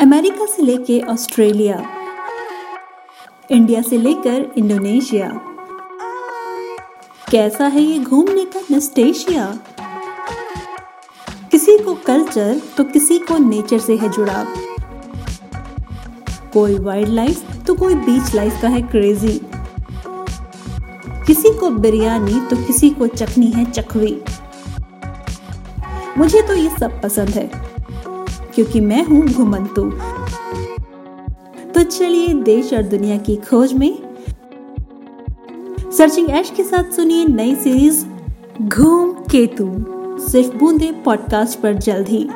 America से लेकर Australia, India से लेकर इंडोनेशिया। कैसा है ये घूमने का नस्टेशिया? किसी को कल्चर तो किसी को नेचर से है जुड़ाव। कोई वाइल्ड लाइफ तो कोई बीच लाइफ का है क्रेजी। किसी को बिरयानी तो किसी को चखनी है चखवी मुझे तो ये सब पसंद है। क्योंकि मैं हूँ घुमंतु। तो चलिए देश और दुनिया की खोज में सर्चिंग एश के साथ सुनिए नई सीरीज़ घूम केतु। सिर्फ़ बूंदे पॉडकास्ट पर जल्द ही।